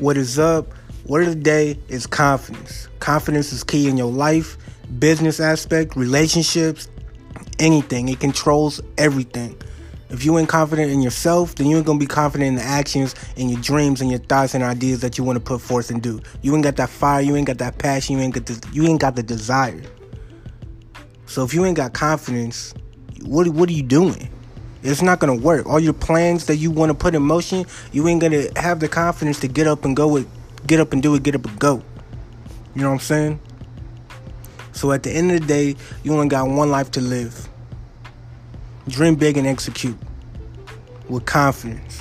What is up? Word of the day is confidence. Confidence is key in your life, business aspect, relationships, anything. It controls everything. If you ain't confident in yourself, then you ain't gonna be confident in the actions and your dreams and your thoughts and ideas that you want to put forth and do. You ain't got that fire, you ain't got that passion, you ain't got the you ain't got the desire. So if you ain't got confidence, what what are you doing? It's not gonna work. All your plans that you want to put in motion, you ain't gonna have the confidence to get up and go with, get up and do it, get up and go. You know what I'm saying? So at the end of the day, you only got one life to live. Dream big and execute with confidence.